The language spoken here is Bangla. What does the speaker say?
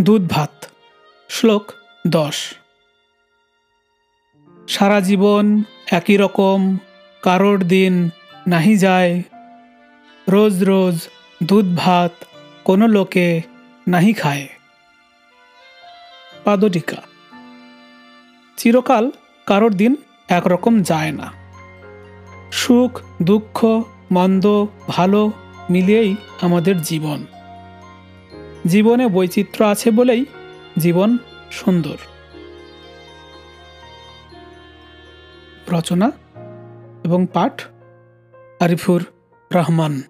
দুধ ভাত শ্লোক দশ। সারা জীবন একই রকম, কারোর দিন নাহি যায়। রোজ রোজ দুধ ভাত কোনো লোকে নাহি খায়। পাদটিকা চিরকাল কারোর দিন একরকম যায় না। সুখ, দুঃখ, মন্দ, ভালো মিলিয়েই আমাদের জীবন। জীবনে বৈচিত্র্য আছে বলেই জীবন সুন্দর। রচনা এবং পাঠ আরিফুর রহমান।